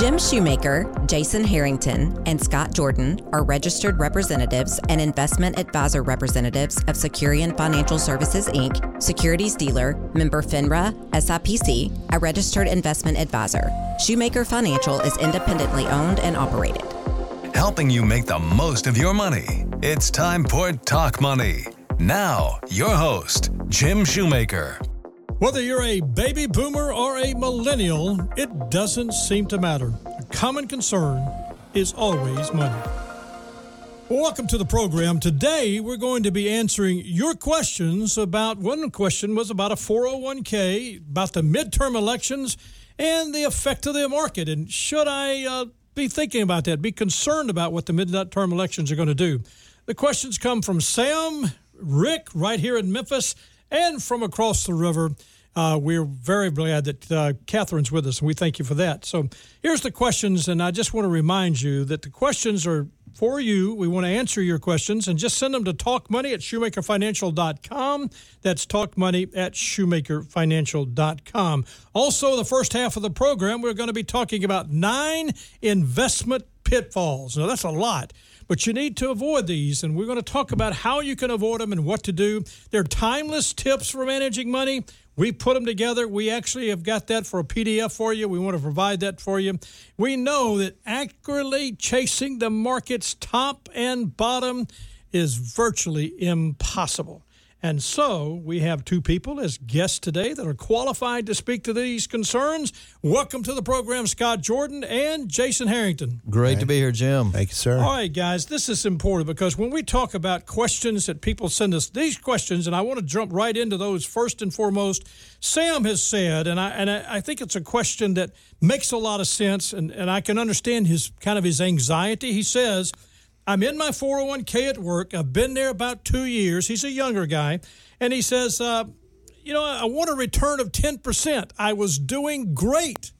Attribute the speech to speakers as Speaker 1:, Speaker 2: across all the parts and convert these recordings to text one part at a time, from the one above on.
Speaker 1: Jim Shoemaker, Jason Harrington, and Scott Jordan are registered representatives and investment advisor representatives of Securian Financial Services Inc., securities dealer, member FINRA, SIPC, a registered investment advisor. Shoemaker Financial is independently owned and operated.
Speaker 2: Helping you make the most of your money. It's time for Talk Money. Now, your host, Jim Shoemaker.
Speaker 3: Whether you're a baby boomer or a millennial, it doesn't seem to matter. A common concern is always money. Welcome to the program. Today, we're going to be answering your questions about one question was about a 401k, about the midterm elections, and the effect of the market. And should I uh, be thinking about that, be concerned about what the midterm elections are going to do? The questions come from Sam, Rick, right here in Memphis, and from across the river. Uh, we're very glad that uh, Catherine's with us, and we thank you for that. So here's the questions, and I just want to remind you that the questions are for you. We want to answer your questions, and just send them to talkmoney at shoemakerfinancial.com. That's talkmoney at shoemakerfinancial.com. Also, the first half of the program, we're going to be talking about nine investment pitfalls. Now, that's a lot but you need to avoid these. And we're going to talk about how you can avoid them and what to do. They're timeless tips for managing money. We put them together. We actually have got that for a PDF for you. We want to provide that for you. We know that accurately chasing the market's top and bottom is virtually impossible. And so we have two people as guests today that are qualified to speak to these concerns. Welcome to the program, Scott Jordan and Jason Harrington.
Speaker 4: Great to be here, Jim.
Speaker 5: Thank you, sir.
Speaker 3: All right, guys, this is important because when we talk about questions that people send us, these questions, and I want to jump right into those first and foremost. Sam has said, and I and I think it's a question that makes a lot of sense, and, and I can understand his kind of his anxiety. He says, I'm in my 401k at work. I've been there about two years. He's a younger guy. And he says, uh, You know, I want a return of 10%. I was doing great.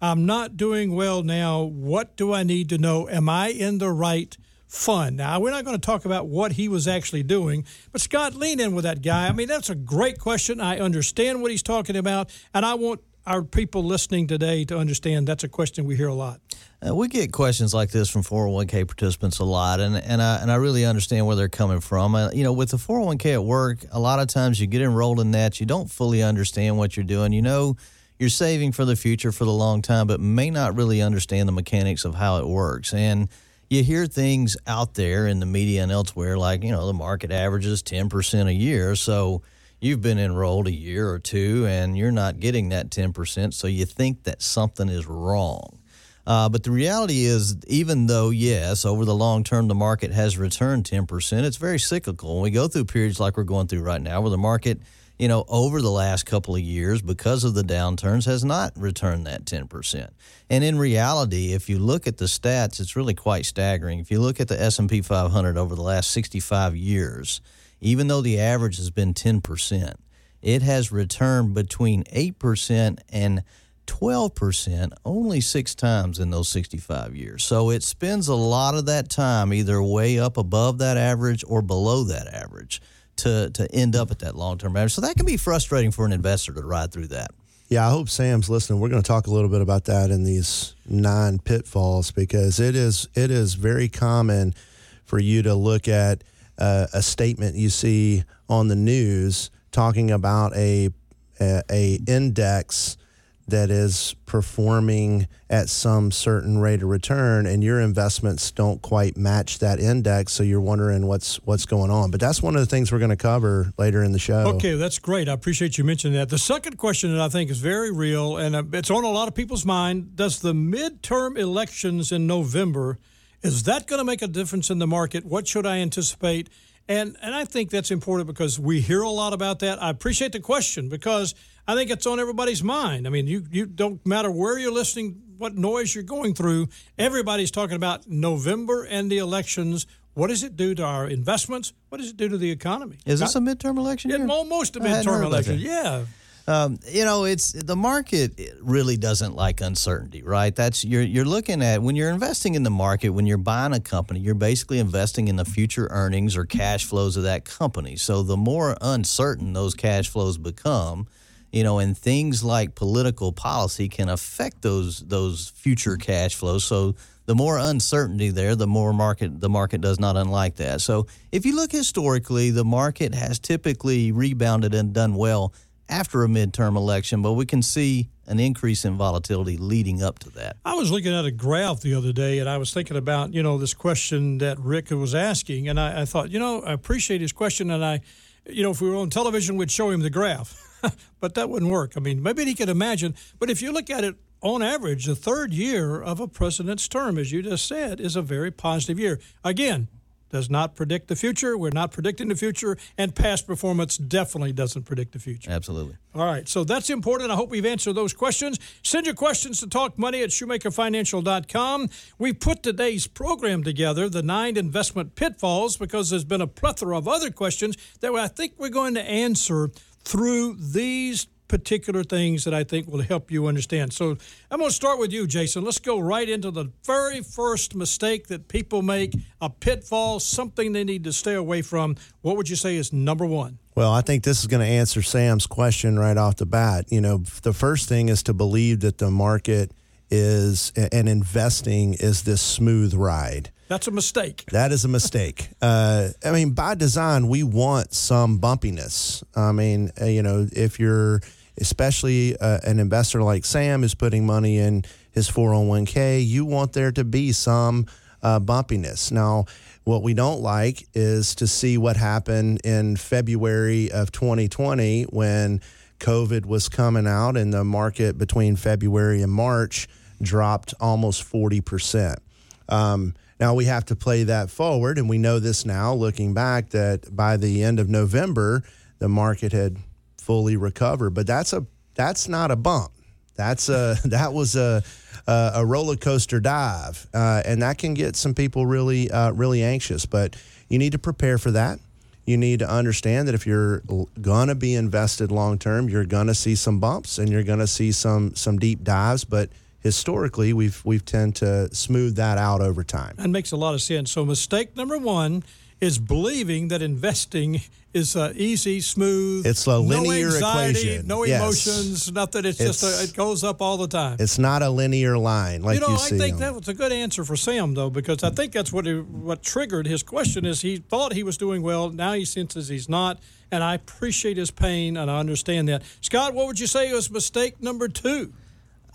Speaker 3: I'm not doing well now. What do I need to know? Am I in the right fund? Now, we're not going to talk about what he was actually doing, but Scott, lean in with that guy. I mean, that's a great question. I understand what he's talking about, and I want our people listening today to understand that's a question we hear a lot.
Speaker 4: Uh, we get questions like this from 401k participants a lot, and, and, I, and I really understand where they're coming from. Uh, you know, with the 401k at work, a lot of times you get enrolled in that, you don't fully understand what you're doing. You know, you're saving for the future for the long time, but may not really understand the mechanics of how it works. And you hear things out there in the media and elsewhere, like, you know, the market averages 10% a year. So, you've been enrolled a year or two and you're not getting that 10%, so you think that something is wrong. Uh, but the reality is, even though, yes, over the long term, the market has returned 10%, it's very cyclical. When we go through periods like we're going through right now, where the market, you know, over the last couple of years, because of the downturns, has not returned that 10%. And in reality, if you look at the stats, it's really quite staggering. If you look at the S&P 500 over the last 65 years, even though the average has been 10%, it has returned between 8% and 12% only six times in those 65 years. So it spends a lot of that time either way up above that average or below that average to, to end up at that long term average. So that can be frustrating for an investor to ride through that.
Speaker 5: Yeah, I hope Sam's listening. We're going to talk a little bit about that in these nine pitfalls because it is it is very common for you to look at uh, a statement you see on the news talking about a a, a index that is performing at some certain rate of return and your investments don't quite match that index so you're wondering what's what's going on. But that's one of the things we're going to cover later in the show.
Speaker 3: Okay that's great. I appreciate you mentioning that. The second question that i think is very real and uh, it's on a lot of people's mind does the midterm elections in november is that going to make a difference in the market what should i anticipate and and i think that's important because we hear a lot about that i appreciate the question because I think it's on everybody's mind. I mean, you you don't matter where you're listening, what noise you're going through. Everybody's talking about November and the elections. What does it do to our investments? What does it do to the economy?
Speaker 4: Is this a midterm election?
Speaker 3: Yeah, almost a midterm election. Yeah.
Speaker 4: Um, you know, it's the market really doesn't like uncertainty, right? That's you're you're looking at when you're investing in the market, when you're buying a company, you're basically investing in the future earnings or cash flows of that company. So the more uncertain those cash flows become, you know, and things like political policy can affect those those future cash flows. So the more uncertainty there, the more market the market does not unlike that. So if you look historically, the market has typically rebounded and done well after a midterm election, but we can see an increase in volatility leading up to that.
Speaker 3: I was looking at a graph the other day and I was thinking about, you know, this question that Rick was asking. And I, I thought, you know, I appreciate his question. And I, you know, if we were on television, we'd show him the graph. but that wouldn't work. I mean, maybe he could imagine. But if you look at it on average, the third year of a president's term, as you just said, is a very positive year. Again, does not predict the future. We're not predicting the future, and past performance definitely doesn't predict the future.
Speaker 4: Absolutely.
Speaker 3: All right, so that's important. I hope we've answered those questions. Send your questions to talkmoney at shoemakerfinancial.com. We put today's program together, the nine investment pitfalls, because there's been a plethora of other questions that I think we're going to answer through these particular things that I think will help you understand. So I'm going to start with you, Jason. Let's go right into the very first mistake that people make a pitfall, something they need to stay away from. What would you say is number one?
Speaker 5: Well, I think this is going to answer Sam's question right off the bat. You know, the first thing is to believe that the market is and investing is this smooth ride.
Speaker 3: That's a mistake.
Speaker 5: That is a mistake. uh, I mean, by design, we want some bumpiness. I mean, uh, you know, if you're especially uh, an investor like Sam is putting money in his 401k, you want there to be some uh, bumpiness. Now, what we don't like is to see what happened in February of 2020 when COVID was coming out and the market between February and March dropped almost 40%. Um, now we have to play that forward, and we know this now, looking back, that by the end of November, the market had fully recovered. But that's a that's not a bump. That's a that was a a, roller coaster dive, uh, and that can get some people really uh, really anxious. But you need to prepare for that. You need to understand that if you're gonna be invested long term, you're gonna see some bumps and you're gonna see some some deep dives, but historically we've we've tend to smooth that out over time.
Speaker 3: That makes a lot of sense. So mistake number one is believing that investing is uh, easy, smooth.
Speaker 5: It's a linear
Speaker 3: no anxiety,
Speaker 5: equation.
Speaker 3: No
Speaker 5: yes.
Speaker 3: emotions, nothing. It's, it's just a, it goes up all the time.
Speaker 5: It's not a linear line like
Speaker 3: you know.
Speaker 5: You
Speaker 3: I think that was a good answer for Sam though, because I think that's what he, what triggered his question. Is he thought he was doing well, now he senses he's not, and I appreciate his pain and I understand that. Scott, what would you say was mistake number two?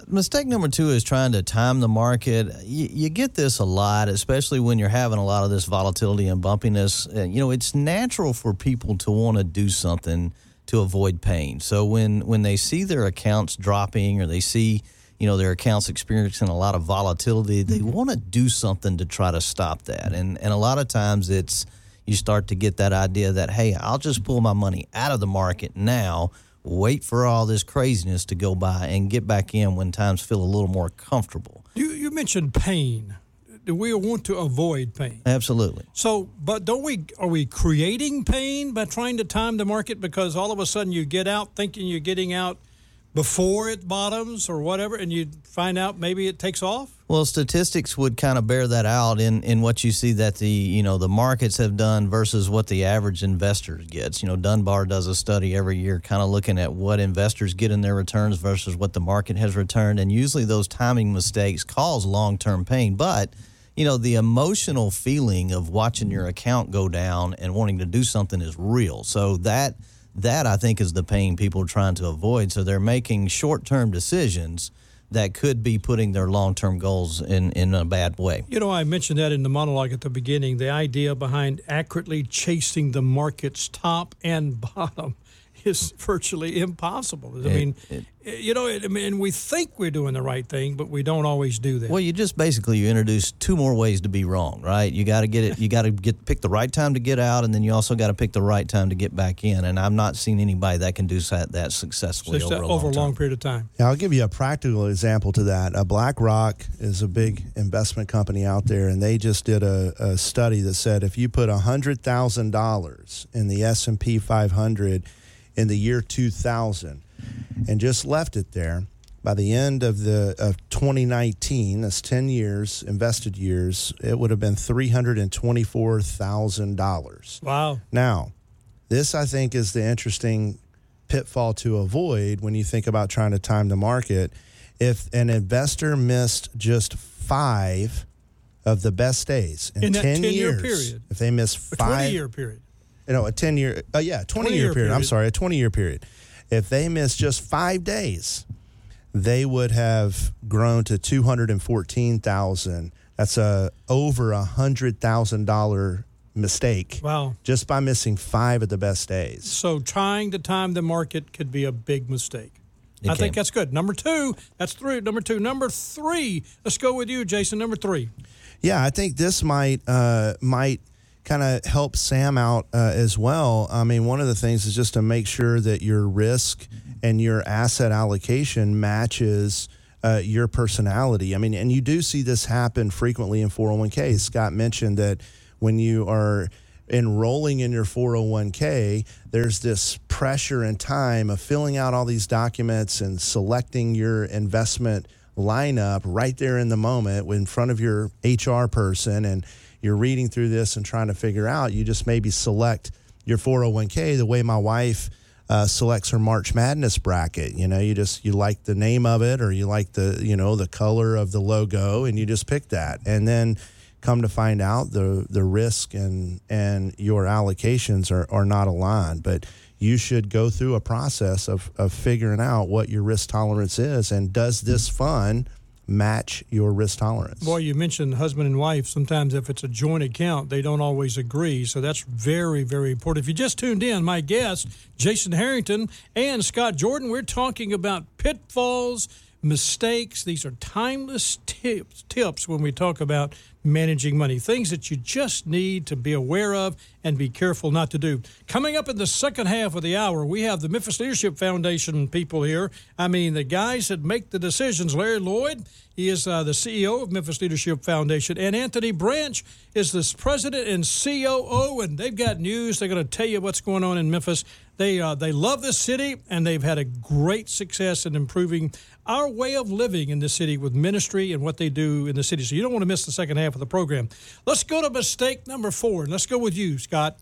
Speaker 4: Mistake number two is trying to time the market. You, you, get this a lot, especially when you're having a lot of this volatility and bumpiness. You know, it's natural for people to want to do something to avoid pain. So when when they see their accounts dropping or they see you know their accounts experiencing a lot of volatility, they mm-hmm. want to do something to try to stop that. And and a lot of times it's you start to get that idea that hey, I'll just pull my money out of the market now wait for all this craziness to go by and get back in when times feel a little more comfortable.
Speaker 3: You, you mentioned pain. Do we want to avoid pain?
Speaker 4: Absolutely.
Speaker 3: So, but don't we? Are we creating pain by trying to time the market? Because all of a sudden you get out thinking you're getting out before it bottoms or whatever, and you find out maybe it takes off?
Speaker 4: Well, statistics would kind of bear that out in, in what you see that the you know the markets have done versus what the average investor gets. You know, Dalbar does a study every year, kind of looking at what investors get in their returns versus what the market has returned, and usually those timing mistakes cause long term pain, but you know, the emotional feeling of watching your account go down and wanting to do something is real. So that that I think is the pain people are trying to avoid. So they're making short term decisions that could be putting their long term goals in, in a bad way.
Speaker 3: You know, I mentioned that in the monologue at the beginning the idea behind accurately chasing the market's top and bottom is virtually impossible. I mean, it, you know, I mean, we think we're doing the right thing, but we don't always do that.
Speaker 4: Well, you just basically you introduce two more ways to be wrong, right? You got to get it. You got to get pick the right time to get out, and then you also got to pick the right time to get back in. And I've not seen anybody that can do that that successfully over, a,
Speaker 3: over
Speaker 4: long
Speaker 3: a long period of time.
Speaker 5: Yeah, I'll give you a practical example to that. Uh, BlackRock is a big investment company out there, and they just did a, a study that said if you put hundred thousand dollars in the S and P 500 in the year 2000 and just left it there. By the end of the of 2019, that's 10 years, invested years, it would have been $324,000.
Speaker 3: Wow.
Speaker 5: Now, this I think is the interesting pitfall to avoid when you think about trying to time the market. If an investor missed just five of the best days in,
Speaker 3: In that
Speaker 5: 10
Speaker 3: 10-year
Speaker 5: years,
Speaker 3: period.
Speaker 5: if they miss
Speaker 3: A
Speaker 5: five,
Speaker 3: 20 year period.
Speaker 5: You know, a 10 year, uh, yeah, 20,
Speaker 3: 20
Speaker 5: year,
Speaker 3: year
Speaker 5: period. I'm sorry, a 20 year period. If they miss just five days, they would have grown to 214,000. That's a over a hundred thousand dollar mistake
Speaker 3: Wow.
Speaker 5: just by missing five of the best days.
Speaker 3: So trying to time the market could be a big mistake.
Speaker 4: It
Speaker 3: I think that's good. Number two, that's three. Number two. Number three, let's go with you, Jason. Number three.
Speaker 5: Yeah, I think this might uh, might kind of help Sam out uh, as well. I mean, one of the things is just to make sure that your risk and your asset allocation matches uh, your personality. I mean, and you do see this happen frequently in 401k. Scott mentioned that when you are enrolling in your 401k, there's this pressure and time of filling out all these documents and selecting your investment lineup right there in the moment in front of your HR person and you're reading through this and trying to figure out you just maybe select your 401k the way my wife uh, selects her March Madness bracket. You know, you just you like the name of it or you like the you know the color of the logo and you just pick that and then come to find out the the risk and and your allocations are, are not aligned but you should go through a process of, of figuring out what your risk tolerance is and does this fund match your risk tolerance
Speaker 3: Boy, you mentioned husband and wife. Sometimes, if it's a joint account, they don't always agree. So that's very, very important. If you just tuned in, my guests, Jason Harrington and Scott Jordan, we're talking about pitfalls, mistakes. These are timeless tips, tips when we talk about managing money, things that you just need to be aware of and be careful not to do. Coming up in the second half of the hour, we have the Memphis Leadership Foundation people here. I mean, the guys that make the decisions. Larry Lloyd, he is uh, the CEO of Memphis Leadership Foundation, and Anthony Branch is the president and COO, and they've got news. They're going to tell you what's going on in Memphis. They uh, they love this city, and they've had a great success in improving our way of living in the city with ministry and what they do in the city. So you don't want to miss the second half of the program. Let's go to mistake number four, let's go with you, Scott.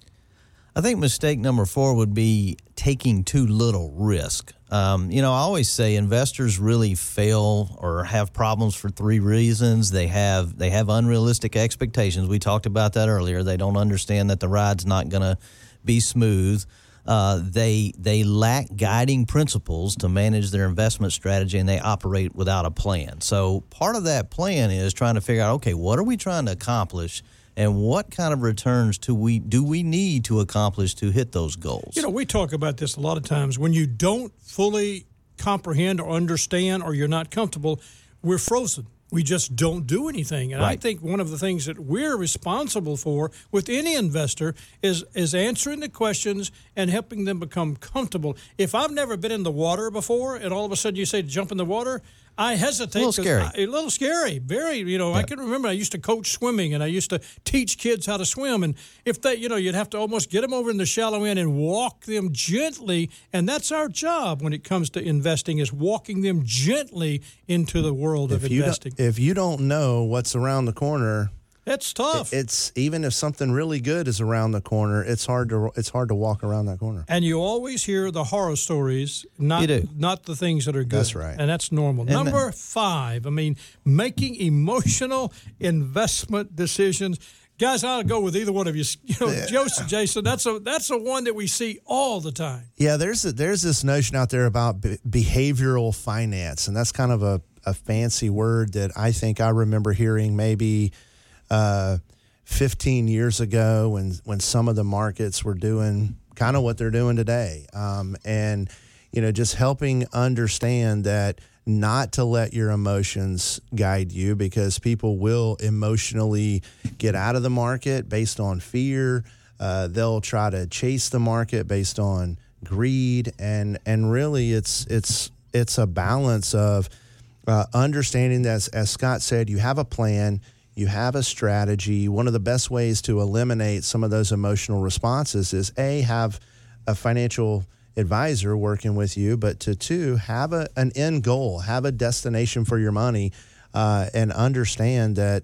Speaker 4: I think mistake number four would be taking too little risk. Um, you know, I always say investors really fail or have problems for three reasons. They have they have unrealistic expectations. We talked about that earlier. They don't understand that the ride's not going to be smooth. Uh, they they lack guiding principles to manage their investment strategy, and they operate without a plan. So part of that plan is trying to figure out, okay, what are we trying to accomplish? and what kind of returns do we do we need to accomplish to hit those goals?
Speaker 3: You know, we talk about this a lot of times. When you don't fully comprehend or understand, or you're not comfortable, we're frozen. We just don't do anything. And I think one of the things that we're responsible for with any investor is is answering the questions and helping them become comfortable. If I've never been in the water before, and all of a sudden you say jump in the water. I hesitate.
Speaker 4: A little scary.
Speaker 3: I- a little scary. Very, you know, I can remember I used to coach swimming and I used to teach kids how to swim. And if they, you know, you'd have to almost get them over in the shallow end and walk them gently. And that's our job when it comes to investing is walking them gently into the world of
Speaker 5: if you,
Speaker 3: investing.
Speaker 5: if you don't know what's around the corner
Speaker 3: It's tough.
Speaker 5: it's even if something really good is around the corner it's hard to it's hard to walk around that corner
Speaker 3: and you always hear the horror stories, not
Speaker 4: You do.
Speaker 3: not the things that are good.
Speaker 5: That's right.
Speaker 3: and that's normal.
Speaker 4: And
Speaker 3: Number five, I mean, making emotional investment decisions. Guys, I'll go with either one of you. You know, Joseph, Jason, that's a that's a one that we see all the time.
Speaker 5: Yeah, there's a, there's this notion out there about be- behavioral finance, and that's kind of a, a fancy word that I think I remember hearing maybe uh, 15 years ago when when some of the markets were doing kind of what they're doing today, um, and you know just helping understand that not to let your emotions guide you because people will emotionally get out of the market based on fear. Uh, they'll try to chase the market based on greed, and and really it's it's it's a balance of uh, understanding that, as, as Scott said, you have a plan, you have a strategy. One of the best ways to eliminate some of those emotional responses is a have a financial advisor working with you, but to two have a, an end goal, have a destination for your money, uh, and understand that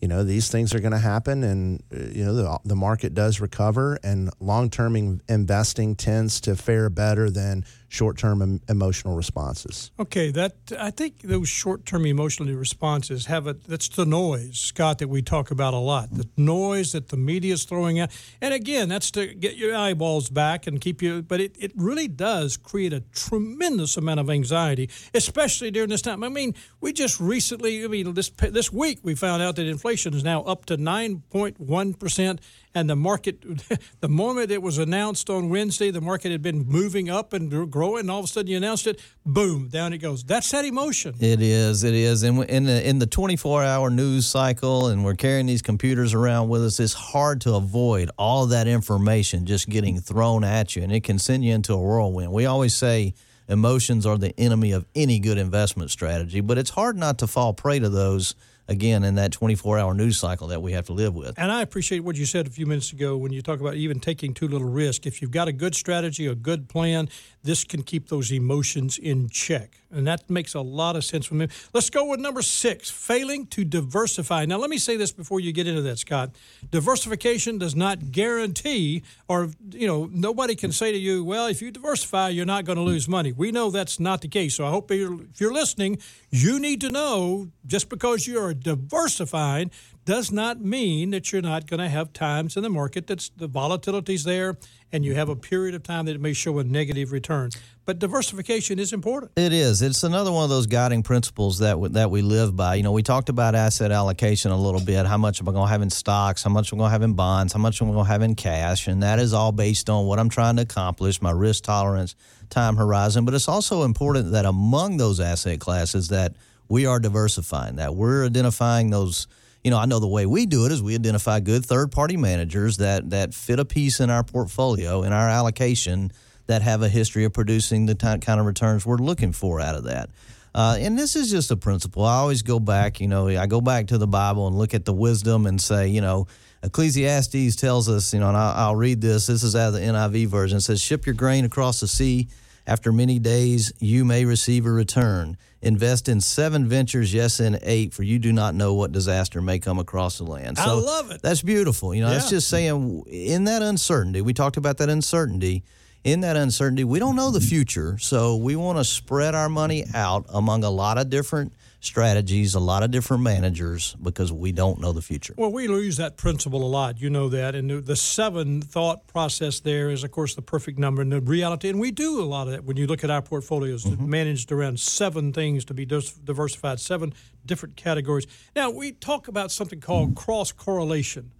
Speaker 5: you know these things are going to happen and uh, you know the, the market does recover and long-term investing tends to fare better than short-term em- emotional responses
Speaker 3: Okay, that I think those short-term emotional responses have a that's the noise, Scott, that we talk about a lot. The noise that the media is throwing out, and again, that's to get your eyeballs back and keep you. But it, it really does create a tremendous amount of anxiety, especially during this time. I mean, we just recently, I mean, this this week we found out that inflation is now up to nine point one percent and the market, the moment it was announced on Wednesday, the market had been moving up and growing. And all of a sudden, you announced it, boom, down it goes. That's that emotion.
Speaker 4: It is. It is. And in the in the 24 hour news cycle, and we're carrying these computers around with us, it's hard to avoid all that information just getting thrown at you, and it can send you into a whirlwind. We always say emotions are the enemy of any good investment strategy, but it's hard not to fall prey to those again in that 24 hour news cycle that we have to live with.
Speaker 3: And I appreciate what you said a few minutes ago when you talk about even taking too little risk. If you've got a good strategy, a good plan, this can keep those emotions in check. And that makes a lot of sense for me. Let's go with number six failing to diversify. Now, let me say this before you get into that, Scott. Diversification does not guarantee, or, you know, nobody can say to you, well, if you diversify, you're not going to lose money. We know that's not the case. So I hope you're, if you're listening, you need to know just because you are diversified does not mean that you're not going to have times in the market that's the volatility's there and you have a period of time that it may show a negative return. But diversification is important.
Speaker 4: It is. It's another one of those guiding principles that we, that we live by. You know, we talked about asset allocation a little bit. How much am I going to have in stocks? How much am I going to have in bonds? How much am I going to have in cash? And that is all based on what I'm trying to accomplish, my risk tolerance, time horizon. But it's also important that among those asset classes that we are diversifying, that we're identifying those – you know, I know the way we do it is we identify good third party managers that that fit a piece in our portfolio in our allocation that have a history of producing the t- kind of returns we're looking for out of that. Uh, and this is just a principle. I always go back, you know, I go back to the Bible and look at the wisdom and say, you know, Ecclesiastes tells us, you know, and I'll, I'll read this. This is out of the NIV version. It says, Ship your grain across the sea. After many days, you may receive a return. Invest in seven ventures, yes, in eight, for you do not know what disaster may come across the land.
Speaker 3: So I love it.
Speaker 4: That's beautiful. You know, yeah. that's just saying in that uncertainty, we talked about that uncertainty. In that uncertainty, we don't know the future. So we want to spread our money out among a lot of different strategies, a lot of different managers because we don't know the future.
Speaker 3: Well, we lose that principle a lot. You know that. And the seven thought process there is, of course, the perfect number and the reality. And we do a lot of that when you look at our portfolios, mm-hmm. managed around seven things to be diversified, seven different categories. Now, we talk about something called cross correlation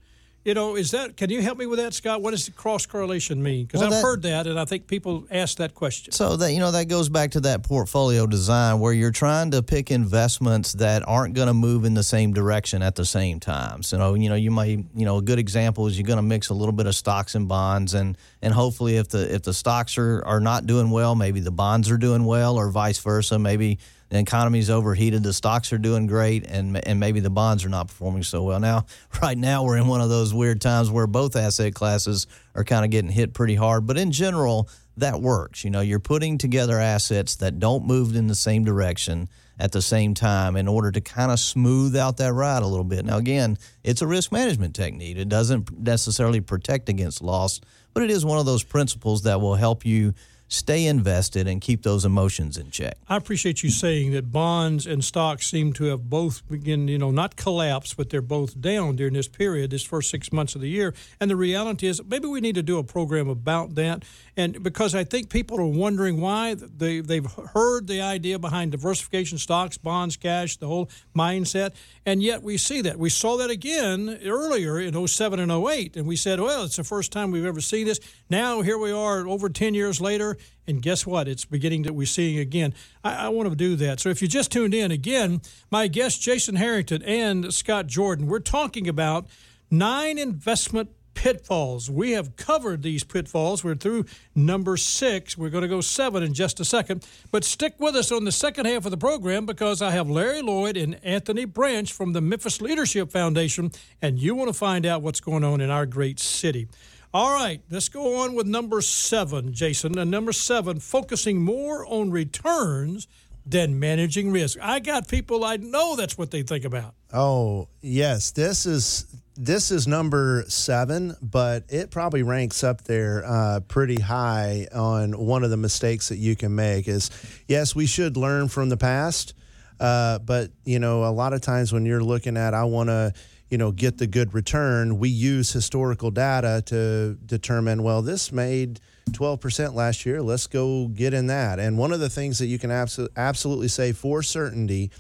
Speaker 3: you know, is that? Can you help me with that, Scott? What does the cross correlation mean? Because well, I've that, heard that, and I think people ask that question.
Speaker 4: So that you know that goes back to that portfolio design where you're trying to pick investments that aren't going to move in the same direction at the same time. So you know, you might you know a good example is you're going to mix a little bit of stocks and bonds, and and hopefully if the if the stocks are are not doing well, maybe the bonds are doing well, or vice versa. Maybe the economy's overheated, the stocks are doing great, and and maybe the bonds are not performing so well. Now, right now, we're in one of those weird times where both asset classes are kind of getting hit pretty hard. But in general, that works. You know, you're putting together assets that don't move in the same direction at the same time in order to kind of smooth out that ride a little bit. Now, again, it's a risk management technique. It doesn't necessarily protect against loss, but it is one of those principles that will help you stay invested and keep those emotions in check.
Speaker 3: I appreciate you saying that bonds and stocks seem to have both begin, you know, not collapse, but they're both down during this period, this first six months of the year. And the reality is, maybe we need to do a program about that. And because I think people are wondering why they they've heard the idea behind diversification, stocks, bonds, cash, the whole mindset, and yet we see that we saw that again earlier in 07 and 08, and we said, well, it's the first time we've ever seen this. Now here we are, over 10 years later and guess what? It's beginning that we're seeing again. I, I, want to do that. So if you just tuned in again, my guests, Jason Harrington and Scott Jordan, we're talking about nine investment pitfalls. We have covered these pitfalls. We're through number six. We're going to go seven in just a second. But stick with us on the second half of the program because I have Larry Lloyd and Anthony Branch from the Memphis Leadership Foundation, and you want to find out what's going on in our great city. All right, let's go on with number seven, Jason. And number seven, focusing more on returns than managing risk. I got people I know that's what they think about.
Speaker 5: Oh, yes. This is this is number seven, but it probably ranks up there uh, pretty high on one of the mistakes that you can make. Is yes, we should learn from the past, uh, but you know, a lot of times when you're looking at, I want to you know get the good return we use historical data to determine well this made 12% last year let's go get in that and one of the things that you can abso- absolutely say for certainty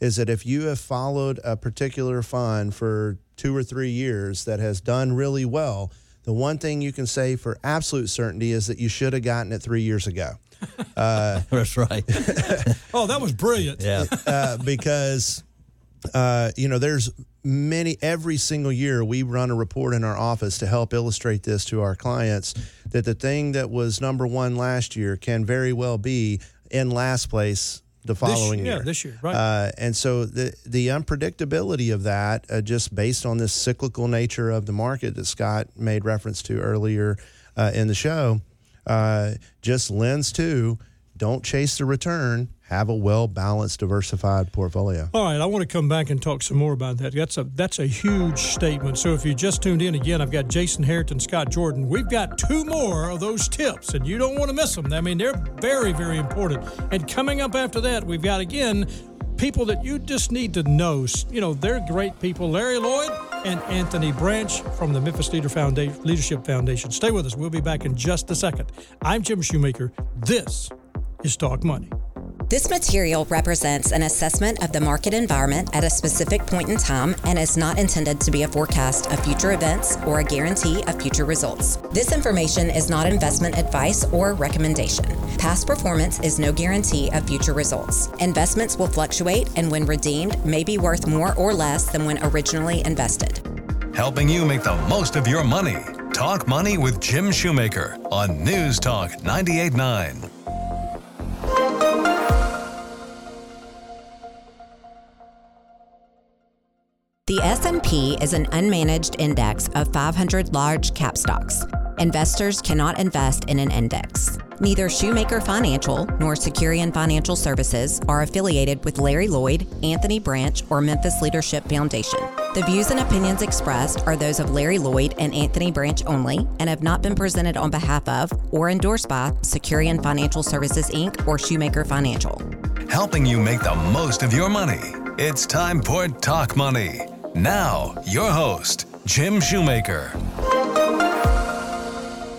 Speaker 5: is that if you have followed a particular fund for two or three years that has done really well the one thing you can say for absolute certainty is that you should have gotten it three years ago.
Speaker 4: Uh, that's right.
Speaker 3: Oh that was brilliant.
Speaker 4: Yeah.
Speaker 5: Uh, because uh, you know, there's many every single year we run a report in our office to help illustrate this to our clients that the thing that was number one last year can very well be in last place the following
Speaker 3: this,
Speaker 5: year.
Speaker 3: Yeah, this year, right?
Speaker 5: Uh, and so the the unpredictability of that, uh, just based on this cyclical nature of the market that Scott made reference to earlier uh, in the show, uh, just lends to don't chase the return have a well balanced, diversified portfolio.
Speaker 3: All right, I want to come back and talk some more about that. That's a that's a huge statement. So if you just tuned in again, I've got Jason Harrington, Scott Jordan. We've got two more of those tips, and you don't want to miss them. I mean, they're very very important. And coming up after that, we've got again people that you just need to know. You know, they're great people. Larry Lloyd and Anthony Branch from the Memphis Leader Foundation, Leadership Foundation. Stay with us. We'll be back in just a second. I'm Jim Shoemaker. This is Talk Money.
Speaker 1: This material represents an assessment of the market environment at a specific point in time and is not intended to be a forecast of future events or a guarantee of future results. This information is not investment advice or recommendation. Past performance is no guarantee of future results. Investments will fluctuate and when redeemed may be worth more or less than when originally invested.
Speaker 2: Helping you make the most of your money. Talk Money with Jim Shoemaker on News Talk 989.
Speaker 1: The S&P is an unmanaged index of 500 large cap stocks. Investors cannot invest in an index. Neither Shoemaker Financial nor Securian Financial Services are affiliated with Larry Lloyd, Anthony Branch, or Memphis Leadership Foundation. The views and opinions expressed are those of Larry Lloyd and Anthony Branch only and have not been presented on behalf of or endorsed by Securian Financial Services Inc. or Shoemaker Financial.
Speaker 2: Helping you make the most of your money. It's time for Talk Money. Now, your host, Jim Shoemaker.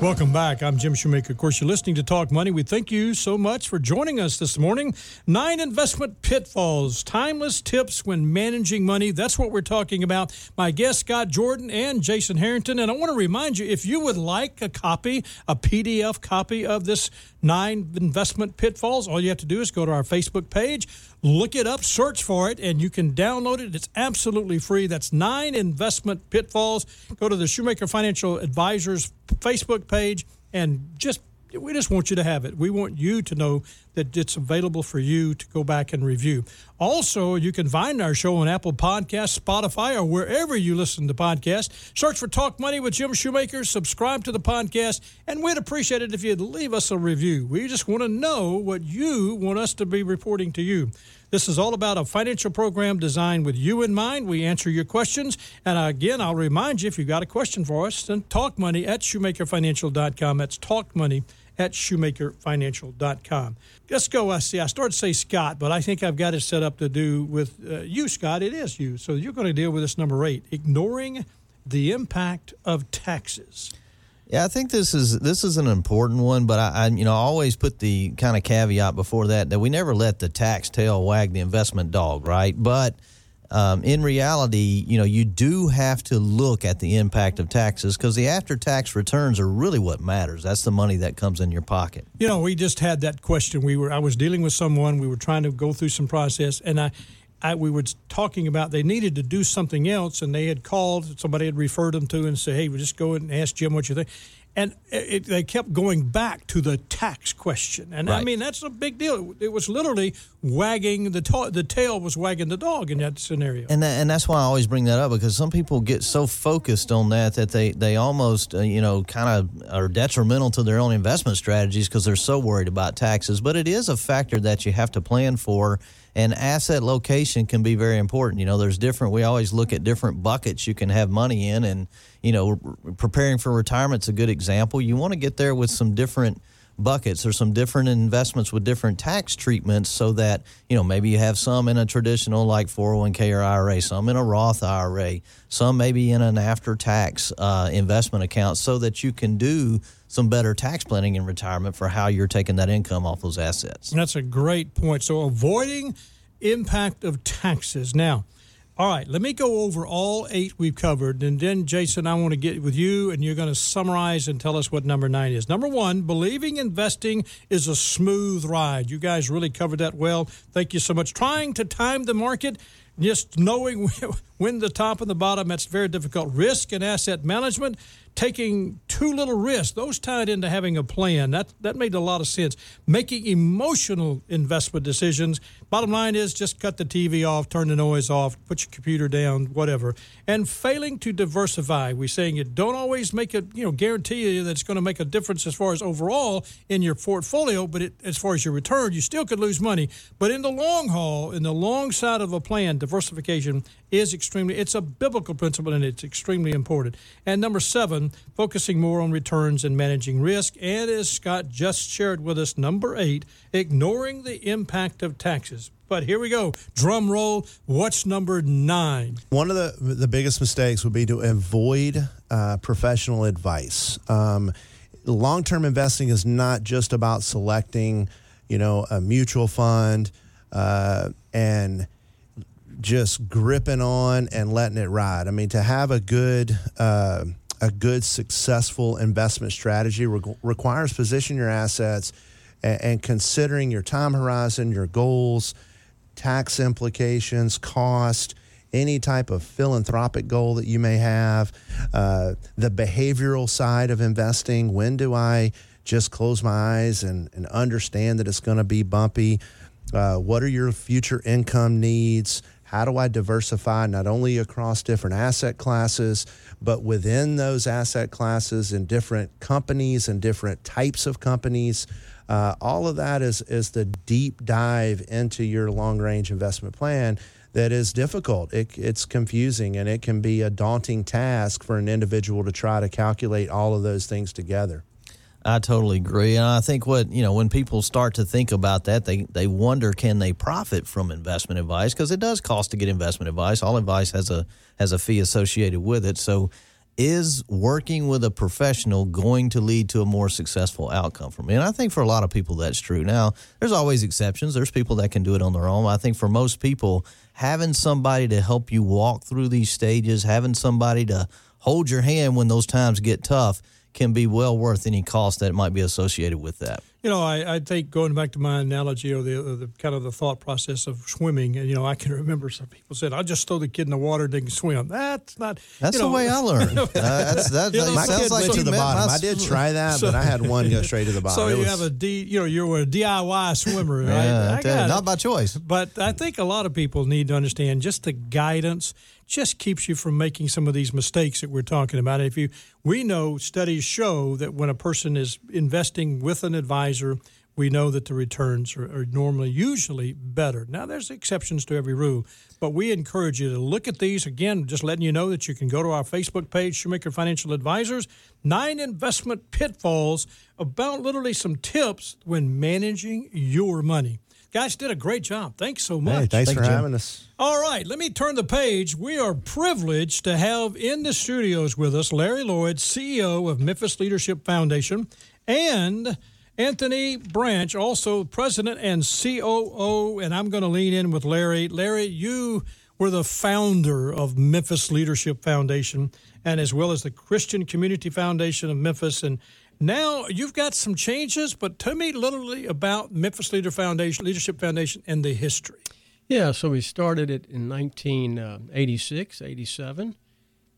Speaker 3: Welcome back. I'm Jim Shoemaker. Of course, you're listening to Talk Money. We thank you so much for joining us this morning. Nine investment pitfalls, timeless tips when managing money. That's what we're talking about. My guests, Scott Jordan and Jason Harrington. And I want to remind you if you would like a copy, a PDF copy of this nine investment pitfalls, all you have to do is go to our Facebook page Look it up, search for it, and you can download it. It's absolutely free. That's nine investment pitfalls. Go to the Shoemaker Financial Advisors Facebook page and just we just want you to have it. We want you to know that it's available for you to go back and review. Also, you can find our show on Apple Podcasts, Spotify, or wherever you listen to podcasts. Search for Talk Money with Jim Shoemaker, subscribe to the podcast, and we'd appreciate it if you'd leave us a review. We just want to know what you want us to be reporting to you. This is all about a financial program designed with you in mind. We answer your questions. And again, I'll remind you if you've got a question for us, then talkmoney at shoemakerfinancial.com. That's talkmoney at shoemakerfinancial.com. Let's go. I see. I started to say Scott, but I think I've got it set up to do with uh, you, Scott. It is you. So you're going to deal with this number eight ignoring the impact of taxes.
Speaker 4: Yeah, I think this is this is an important one, but I, I you know I always put the kind of caveat before that that we never let the tax tail wag the investment dog, right? But um, in reality, you know, you do have to look at the impact of taxes because the after-tax returns are really what matters. That's the money that comes in your pocket.
Speaker 3: You know, we just had that question. We were I was dealing with someone. We were trying to go through some process, and I I, we were talking about they needed to do something else, and they had called somebody had referred them to and said, "Hey, we just go and ask Jim what you think." and it, they kept going back to the tax question. And right. I mean, that's a big deal. It was literally wagging the to- the tail was wagging the dog in that scenario.
Speaker 4: And that, and that's why I always bring that up because some people get so focused on that that they they almost uh, you know kind of are detrimental to their own investment strategies because they're so worried about taxes. But it is a factor that you have to plan for and asset location can be very important. You know, there's different. We always look at different buckets you can have money in, and you know, preparing for retirement's a good example. You want to get there with some different buckets. Or some different investments with different tax treatments so that you know maybe you have some in a traditional like 401k or IRA some in a Roth IRA some maybe in an after tax uh, investment account so that you can do some better tax planning in retirement for how you're taking that income off those assets.
Speaker 3: That's a great point. So avoiding impact of taxes. Now all right, let me go over all eight we've covered. And then, Jason, I want to get with you and you're going to summarize and tell us what number nine is. Number one, believing investing is a smooth ride. You guys really covered that well. Thank you so much. Trying to time the market, just knowing when the top and the bottom, that's very difficult. Risk and asset management, taking too little risk, those tied into having a plan. That, that made a lot of sense. Making emotional investment decisions Bottom line is just cut the TV off, turn the noise off, put your computer down, whatever. And failing to diversify. We're saying it don't always make it, you know, guarantee you that it's going to make a difference as far as overall in your portfolio, but it, as far as your return, you still could lose money. But in the long haul, in the long side of a plan, diversification is extremely, it's a biblical principle and it's extremely important. And number seven, focusing more on returns and managing risk. And as Scott just shared with us, number eight, ignoring the impact of taxes. But here we go. Drum roll. What's number nine?
Speaker 5: One of the the biggest mistakes would be to avoid uh, professional advice. Um, Long term investing is not just about selecting, you know, a mutual fund uh, and just gripping on and letting it ride. I mean, to have a good uh, a good successful investment strategy re- requires position your assets and, and considering your time horizon, your goals, tax implications, cost, any type of philanthropic goal that you may have, uh, the behavioral side of investing. When do I just close my eyes and, and understand that it's going to be bumpy? Uh, what are your future income needs? How do I diversify not only across different asset classes, but within those asset classes in different companies and different types of companies? Uh, all of that is is the deep dive into your long range investment plan that is difficult. It, it's confusing and it can be a daunting task for an individual to try to calculate all of those things together.
Speaker 4: I totally agree, and I think what you know when people start to think about that, they they wonder can they profit from investment advice because it does cost to get investment advice. All advice has a has a fee associated with it, so is working with a professional going to lead to a more successful outcome for me? And I think for a lot of people that's true. Now, there's always exceptions. There's people that can do it on their own. I think for most people, having somebody to help you walk through these stages, having somebody to hold your hand when those times get tough can be well worth any cost that might be associated with that.
Speaker 3: You know, I, I think going back to my analogy or the, or the kind of the thought process of swimming, and you know, I can remember some people said, "I'll just throw the kid in the water and they can swim." That's not.
Speaker 4: That's
Speaker 3: the
Speaker 4: know, way I learned. uh, that's, that,
Speaker 5: you know, my kid like to the bottom. I did try that, so, but I had one go straight to the bottom.
Speaker 3: So it you was, have a D, you know, you're a DIY swimmer, right?
Speaker 4: yeah, not by choice.
Speaker 3: But I think a lot of people need to understand just the guidance just keeps you from making some of these mistakes that we're talking about. If you, we know studies show that when a person is investing with an advisor, we know that the returns are, are, normally usually better. Now, there's exceptions to every rule, but we encourage you to look at these. Again, just letting you know that you can go to our Facebook page, Shoemaker Financial Advisors, nine investment pitfalls about literally some tips when managing your money. Guys did a great job. Thanks so much.
Speaker 5: Hey, thanks Thank for you. having us.
Speaker 3: All right, let me turn the page. We are privileged to have in the studios with us Larry Lloyd, CEO of Memphis Leadership Foundation, and Anthony Branch, also president and COO. And I'm going to lean in with Larry. Larry, you were the founder of Memphis Leadership Foundation, and as well as the Christian Community Foundation of Memphis. And now you've got some changes, but tell me literally about Memphis Leader Foundation, Leadership Foundation, and the history.
Speaker 6: Yeah, so we started it in 1986, 87,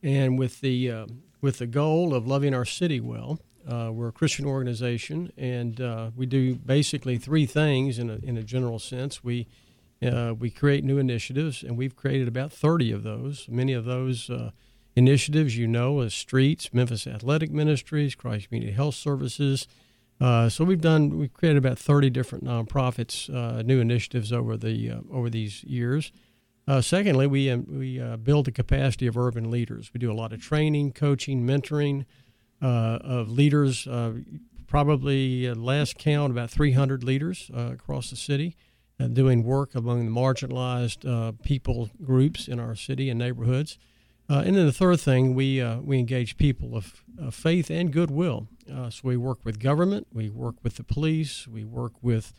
Speaker 6: and with the uh, with the goal of loving our city well Uh, we're a Christian organization, and uh, we do basically three things in a, in a general sense. We uh, we create new initiatives, and we've created about 30 of those. Many of those uh, initiatives, you know, as Streets, Memphis Athletic Ministries, Christ Community Health Services. Uh, so we've done we've created about 30 different nonprofits, uh, new initiatives over the over these years. secondly, we um, we build the capacity of urban leaders. We do a lot of training, coaching, mentoring. Uh, of leaders. Uh, probably uh, last count about 300 leaders across the city doing work among the marginalized people groups in our city and neighborhoods. Uh, and then the third thing, we uh, we engage people of, of faith and goodwill. Uh, so we work with government, we work with the police, we work with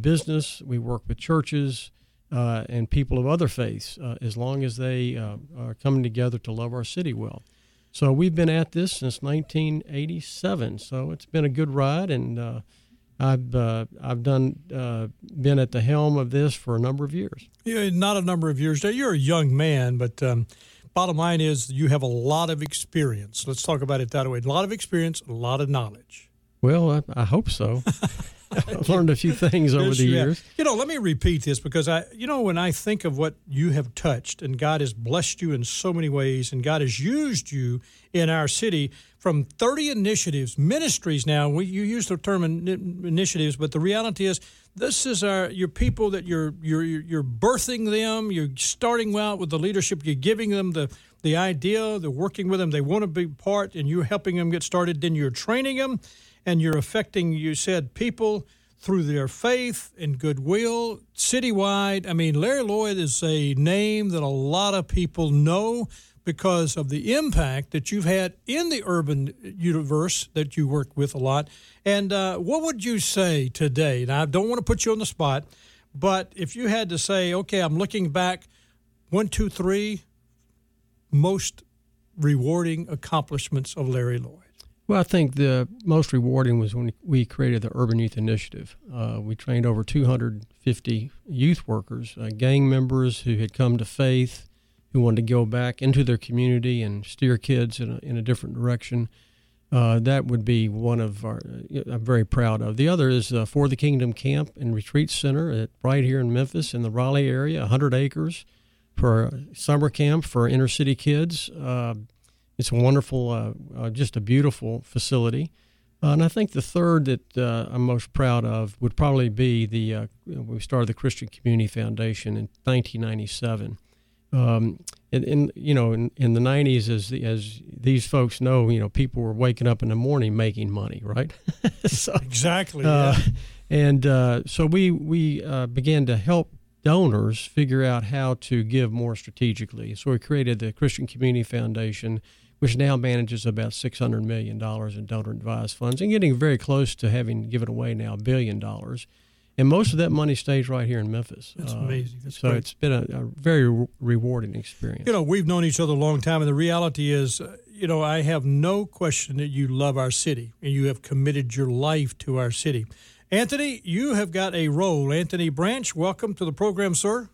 Speaker 6: business, we work with churches and people of other faiths, as long as they are coming together to love our city well. So we've been at this since 1987. So it's been a good ride, and uh, I've uh, I've done uh, been at the helm of this for a number of years.
Speaker 3: Yeah, not a number of years. You're a young man, but um, bottom line is you have a lot of experience. Let's talk about it that way. A lot of experience, a lot of knowledge.
Speaker 6: Well, I, I hope so. I've learned a few things over the years.
Speaker 3: You know, let me repeat this because I, you know, when I think of what you have touched and God has blessed you in so many ways and God has used you in our city from 30 initiatives, ministries now, we, you use the term in, initiatives, but the reality is this is our your people that you're you're you're birthing them, you're starting out with the leadership, you're giving them the the idea, they're working with them, they want to be part and you're helping them get started, then you're training them and you're affecting, you said, people through their faith and goodwill citywide. I mean, Larry Lloyd is a name that a lot of people know because of the impact that you've had in the urban universe that you work with a lot. And uh, what would you say today? Now, I don't want to put you on the spot, but if you had to say, okay, I'm looking back, one, two, three, most rewarding accomplishments of Larry Lloyd.
Speaker 6: Well, I think the most rewarding was when we created the Urban Youth Initiative. Uh, we trained over 250 youth workers, uh, gang members who had come to faith, who wanted to go back into their community and steer kids in a, in a different direction. Uh, that would be one of our, uh, I'm very proud of. The other is uh, For the Kingdom Camp and Retreat Center at, right here in Memphis in the Raleigh area, 100 acres for summer camp for inner city kids. It's a wonderful, uh, uh, just a beautiful facility. Uh, and I think the third that uh, I'm most proud of would probably be the uh, we started the Christian Community Foundation in 1997. Um, in, in, you know in, in the 90s as the, as these folks know you know people were waking up in the morning making money right
Speaker 3: so, exactly uh, yeah.
Speaker 6: and uh, so we we uh, began to help donors figure out how to give more strategically so we created the Christian Community Foundation which now manages about $600 million in donor advised funds and getting very close to having given away now a billion dollars. And most of that money stays right here in Memphis.
Speaker 3: That's uh, amazing. That's
Speaker 6: so
Speaker 3: great.
Speaker 6: it's been a, a, very re- rewarding experience.
Speaker 3: You know, we've known each other a long time, and the reality is, uh, you know, I have no question that you love our city and you have committed your life to our city. Anthony, you have got a role. Anthony Branch, welcome to the program, sir.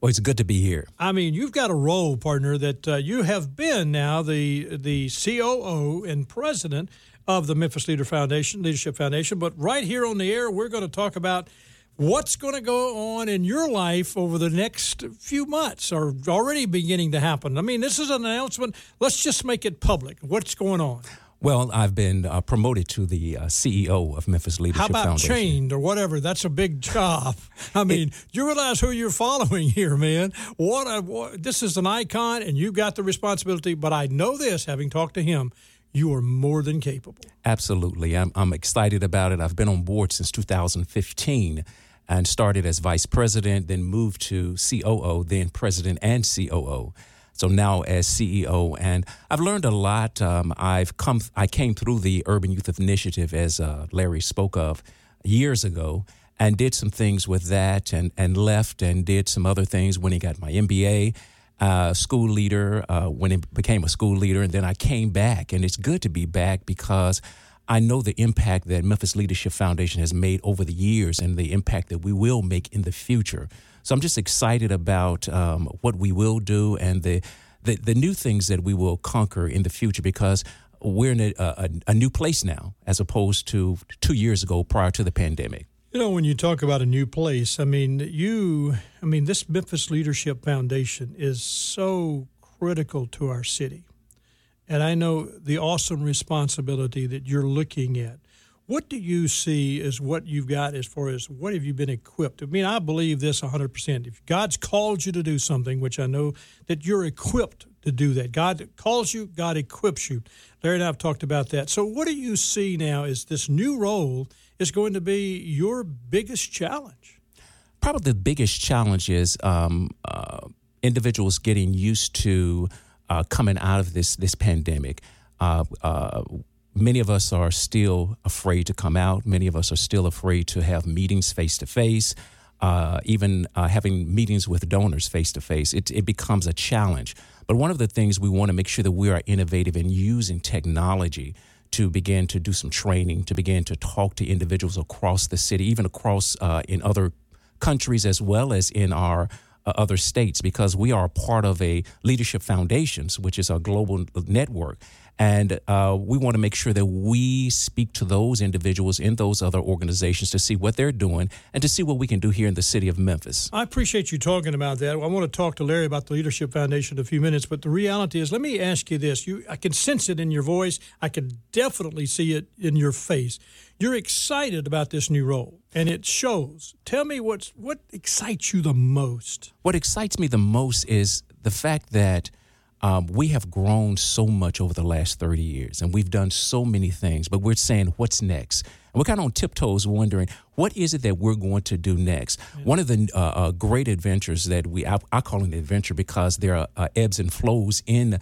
Speaker 7: Well, it's good to be here.
Speaker 3: I mean, you've got a role, partner, that uh, you have been now the the COO and president of the Memphis Leader Foundation, Leadership Foundation. But right here on the air, we're going to talk about what's going to go on in your life over the next few months or already beginning to happen. I mean, this is an announcement. Let's just make it public. What's going on?
Speaker 7: Well, I've been uh, promoted to the uh, CEO of Memphis Leadership
Speaker 3: How about
Speaker 7: Foundation.
Speaker 3: chained or whatever? That's a big job. I mean, it, you realize who you're following here, man. What, a, what this is an icon, and you've got the responsibility. But I know this, having talked to him, you are more than capable.
Speaker 7: Absolutely, I'm, I'm excited about it. I've been on board since 2015 and started as vice president, then moved to COO, then president and COO. So now as CEO, and I've learned a lot. Um, I've come, I came through the Urban Youth Initiative as uh, Larry spoke of years ago, and did some things with that, and and left and did some other things when he got my MBA. Uh, school leader uh, when he became a school leader, and then I came back, and it's good to be back because. I know the impact that Memphis Leadership Foundation has made over the years and the impact that we will make in the future. So I'm just excited about um, what we will do and the, the, the new things that we will conquer in the future because we're in a, a, a new place now as opposed to two years ago prior to the pandemic.
Speaker 3: You know, when you talk about a new place, I mean, you, I mean, this Memphis Leadership Foundation is so critical to our city. And I know the awesome responsibility that you're looking at. What do you see as what you've got as far as what have you been equipped? I mean, I believe this 100%. If God's called you to do something, which I know that you're equipped to do that, God calls you, God equips you. Larry and I have talked about that. So, what do you see now as this new role is going to be your biggest challenge?
Speaker 7: Probably the biggest challenge is um, uh, individuals getting used to uh, coming out of this this pandemic. Uh, uh many of us are still afraid to come out. Many of us are still afraid to have meetings face to face. even uh, having meetings with donors face to face, it becomes a challenge. But one of the things we want to make sure that we are innovative in using technology to begin to do some training, to begin to talk to individuals across the city, even across uh, in other countries as well as in our uh, other states, because we are part of a leadership foundations, which is a global network. And uh, we want to make sure that we speak to those individuals in those other organizations to see what they're doing and to see what we can do here in the city of Memphis.
Speaker 3: I appreciate you talking about that. I want to talk to Larry about the Leadership Foundation in a few minutes, but the reality is, let me ask you this. You, I can sense it in your voice. I can definitely see it in your face. You're excited about this new role, and it shows. Tell me what's what excites you the most.
Speaker 7: What excites me the most is the fact that – um, we have grown so much over the last 30 years and we've done so many things, but we're saying, what's next? And we're kind of on tiptoes wondering, what is it that we're going to do next? Yeah. One of the uh, uh, great adventures that we, I, I, call it an adventure because there are uh, ebbs and flows in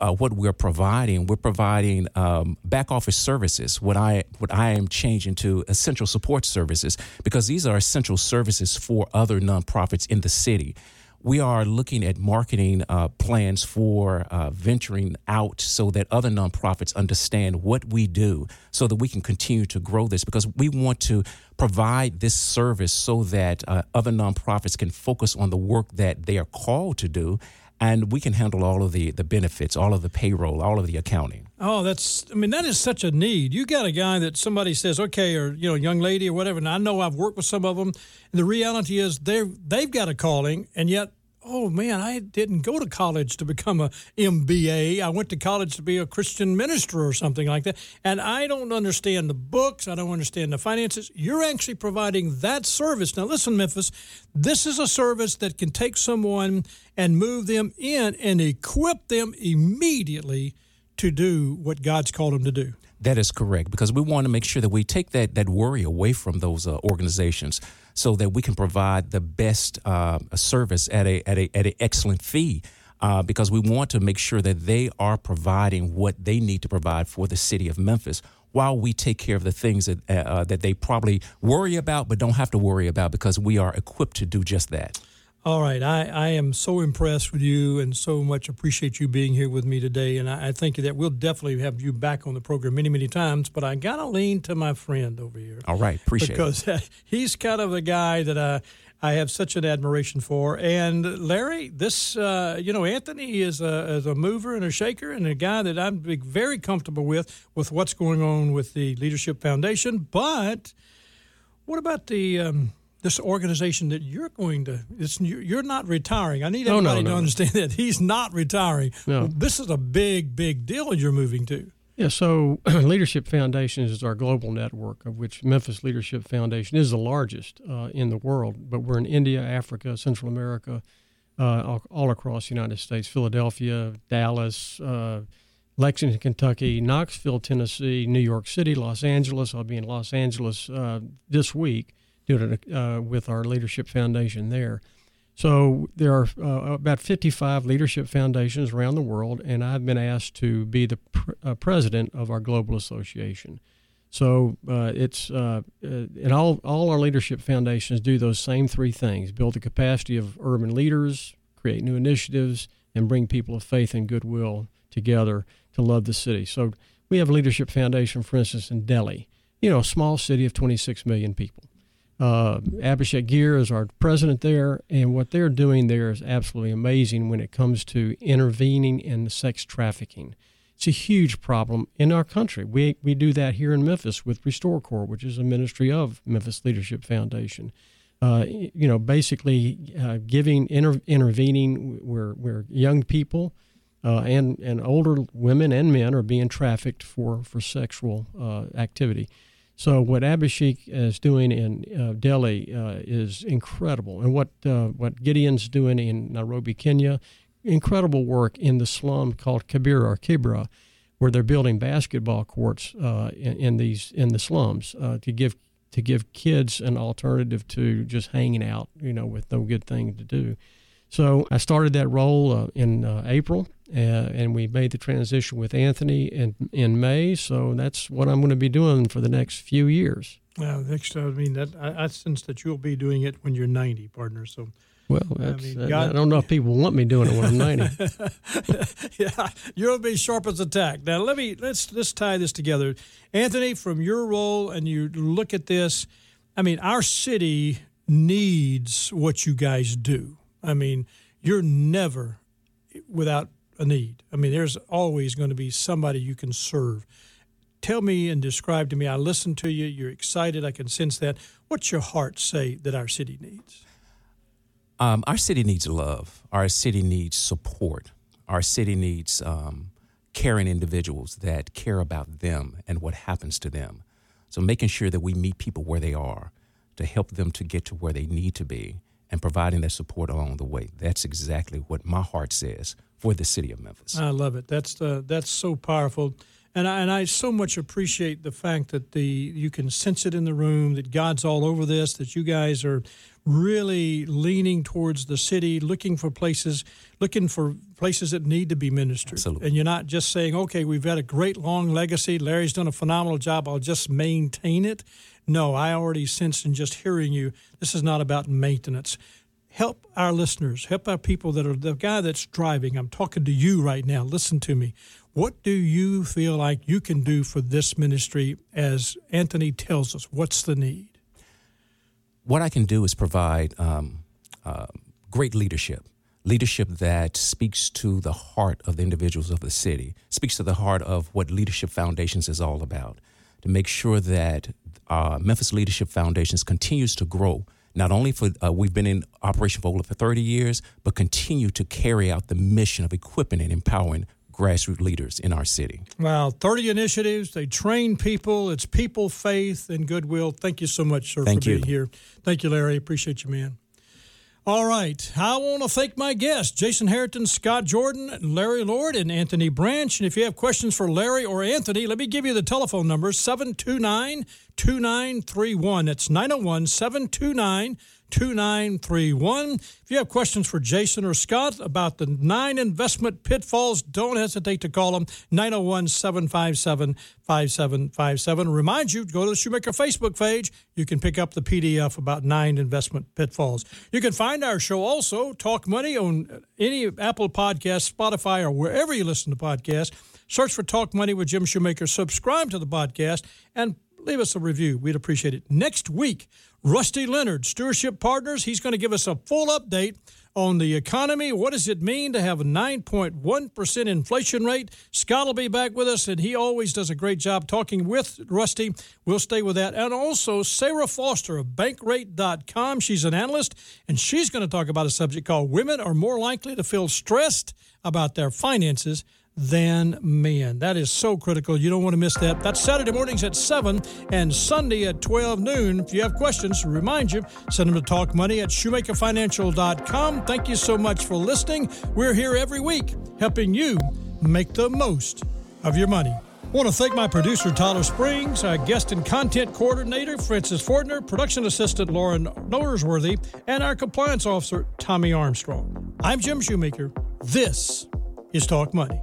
Speaker 7: uh, what we're providing. We're providing um, back office services. What I what I am changing to essential support services because these are essential services for other nonprofits in the city we are looking at marketing uh, plans for uh, venturing out so that other nonprofits understand what we do so that we can continue to grow this because we want to provide this service so that uh, other nonprofits can focus on the work that they are called to do and we can handle all of the, the benefits, all of the payroll, all of the accounting.
Speaker 3: Oh, that's, I mean, that is such a need. You got a guy that somebody says, okay, or, you know, young lady or whatever, and I know I've worked with some of them, and the reality is they're, they've got a calling, and yet oh man, I didn't go to college to become a MBA. I went to college to be a Christian minister or something like that. And I don't understand the books. I don't understand the finances. You're actually providing that service. Now, listen, Memphis, this is a service that can take someone and move them in and equip them immediately to do what God's called them to do.
Speaker 7: That is correct because we want to make sure that we take that, that worry away from those uh, organizations so that we can provide the best uh, service at a at a at an excellent fee. Uh, because we want to make sure that they are providing what they need to provide for the city of Memphis, while we take care of the things that uh, that they probably worry about but don't have to worry about because we are equipped to do just that.
Speaker 3: All right. I, I am so impressed with you and so much appreciate you being here with me today. And I, I think that we'll definitely have you back on the program many, many times. But I got to lean to my friend over here.
Speaker 7: All right. Appreciate
Speaker 3: because
Speaker 7: it. Because
Speaker 3: he's kind of the guy that I, I have such an admiration for. And Larry, this, uh, you know, Anthony is a, is a mover and a shaker and a guy that I'm very comfortable with, with what's going on with the Leadership Foundation. But what about the. Um, this organization that you're going to you're not retiring. I need everybody no, no, no, to understand that he's not retiring. No. this is a big, big deal you're moving to.
Speaker 6: Yeah, so Leadership Foundations is our global network, of which Memphis Leadership Foundation is the largest uh, in the world. But we're in India, Africa, Central America, uh, all, all, across the United States, Philadelphia, Dallas, uh, Lexington, Kentucky, Knoxville, Tennessee, New York City, Los Angeles. I'll be in Los Angeles uh, this week doing it uh, with our leadership foundation there. So there are uh, about 55 leadership foundations around the world, and I've been asked to be the pr- uh, president of our global association. So uh, it's uh, uh, and all all our leadership foundations do those same three things: build the capacity of urban leaders, create new initiatives, and bring people of faith and goodwill together to love the city. So we have a leadership foundation, for instance, in Delhi, you know, a small city of 26 million people. Uh, Abhishek Gir is our president there, and what they're doing there is absolutely amazing when it comes to intervening in sex trafficking. It's a huge problem in our country. We, we do that here in Memphis with Restore Corps, which is a ministry of Memphis Leadership Foundation. Uh, you know, basically uh, giving, inter- intervening where, where young people uh, and, and older women and men are being trafficked for, for sexual uh, activity. So what Abhishek is doing in uh, Delhi uh, is incredible, and what uh, what Gideon's doing in Nairobi, Kenya, incredible work in the slum called Kibera or Kibra, where they're building basketball courts uh, in, in, these in the slums uh, to give to give kids an alternative to just hanging out, you know, with no good thing to do. So I started that role uh, in April, uh, and we made the transition with Anthony in in May. So that's what I'm going to be doing for the next few years.
Speaker 3: Well, next, I mean, that I, I sense that you'll be doing it when you're 90, partner. So.
Speaker 6: Well, I, mean, God, I don't know if people want me doing it when I'm 90.
Speaker 3: yeah, you'll be sharp as a tack. Now, let me let's let's tie this together, Anthony. From your role, and you look at this. I mean, our city needs what you guys do. I mean, you're never without a need. I mean, there's always going to be somebody you can serve. Tell me and describe to me. I listen to you. You're excited. I can sense that. What's your heart say that our city needs?
Speaker 7: Um, our city needs love. Our city needs support. Our city needs um, caring individuals that care about them and what happens to them. So, making sure that we meet people where they are to help them to get to where they need to be and providing that support along the way. That's exactly what my heart says for the city of Memphis.
Speaker 3: I love it. That's uh, that's so powerful, and I, and I so much appreciate the fact that the you can sense it in the room that God's all over this. That you guys are really leaning towards the city, looking for places, looking for places that need to be ministered.
Speaker 7: Absolutely.
Speaker 3: And you're not just saying, okay, we've had a great long legacy. Larry's done a phenomenal job. I'll just maintain it. No, I already sense in just hearing you, this is not about maintenance help our listeners, help our people that are the guy that's driving. I'm talking to you right now. Listen to me. What do you feel like you can do for this ministry as Anthony tells us? What's the need?
Speaker 7: What I can do is provide um, uh, great leadership, leadership that speaks to the heart of the individuals of the city, speaks to the heart of what Leadership Foundations is all about, to make sure that uh, Memphis Leadership Foundations continues to grow not only for uh, we've been in operation for over 30 years, but continue to carry out the mission of equipping and empowering grassroots leaders in our city.
Speaker 3: Wow, 30 initiatives. They train people. It's people, faith, and goodwill. Thank you so much, sir,
Speaker 7: Thank
Speaker 3: for
Speaker 7: you.
Speaker 3: being here. Thank you, Larry. Appreciate you, man. All right. I want to thank my guests, Jason Harrington, Scott Jordan, Larry Lloyd, and Anthony Branch. And if you have questions for Larry or Anthony, let me give you the telephone number 729 2931. That's 901 729 2931. If you have questions for Jason or Scott about the nine investment pitfalls, don't hesitate to call them 901 757 5757. Remind you, go to the Shoemaker Facebook page. You can pick up the PDF about nine investment pitfalls. You can find our show also, Talk Money, on any Apple Podcast, Spotify, or wherever you listen to podcasts. Search for Talk Money with Jim Shoemaker. Subscribe to the podcast and leave us a review. We'd appreciate it. Next week, Rusty Leonard, Stewardship Partners, he's going to give us a full update on the economy. What does it mean to have a 9.1% inflation rate? Scott will be back with us, and he always does a great job talking with Rusty. We'll stay with that. And also, Sarah Foster of Bankrate.com. She's an analyst, and she's going to talk about a subject called Women Are More Likely to Feel Stressed About Their Finances than men. That is so critical. You don't want to miss that. That's Saturday mornings at 7 and Sunday at 12 noon. If you have questions, remind you, send them to talkmoney at shoemakerfinancial.com. Thank you so much for listening. We're here every week helping you make the most of your money. I want to thank my producer, Tyler Springs, our guest and content coordinator, Francis Fortner, production assistant, Lauren Norsworthy, and our compliance officer, Tommy Armstrong. I'm Jim Shoemaker. This is Talk Money.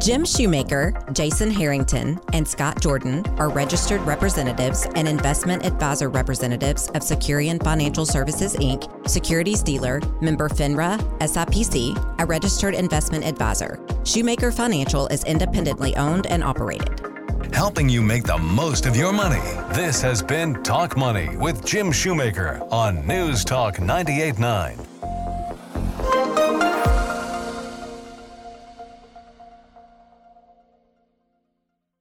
Speaker 1: Jim Shoemaker, Jason Harrington, and Scott Jordan are registered representatives and investment advisor representatives of Securian Financial Services Inc., securities dealer, member FINRA, SIPC, a registered investment advisor. Shoemaker Financial is independently owned and operated.
Speaker 2: Helping you make the most of your money. This has been Talk Money with Jim Shoemaker on News Talk 989.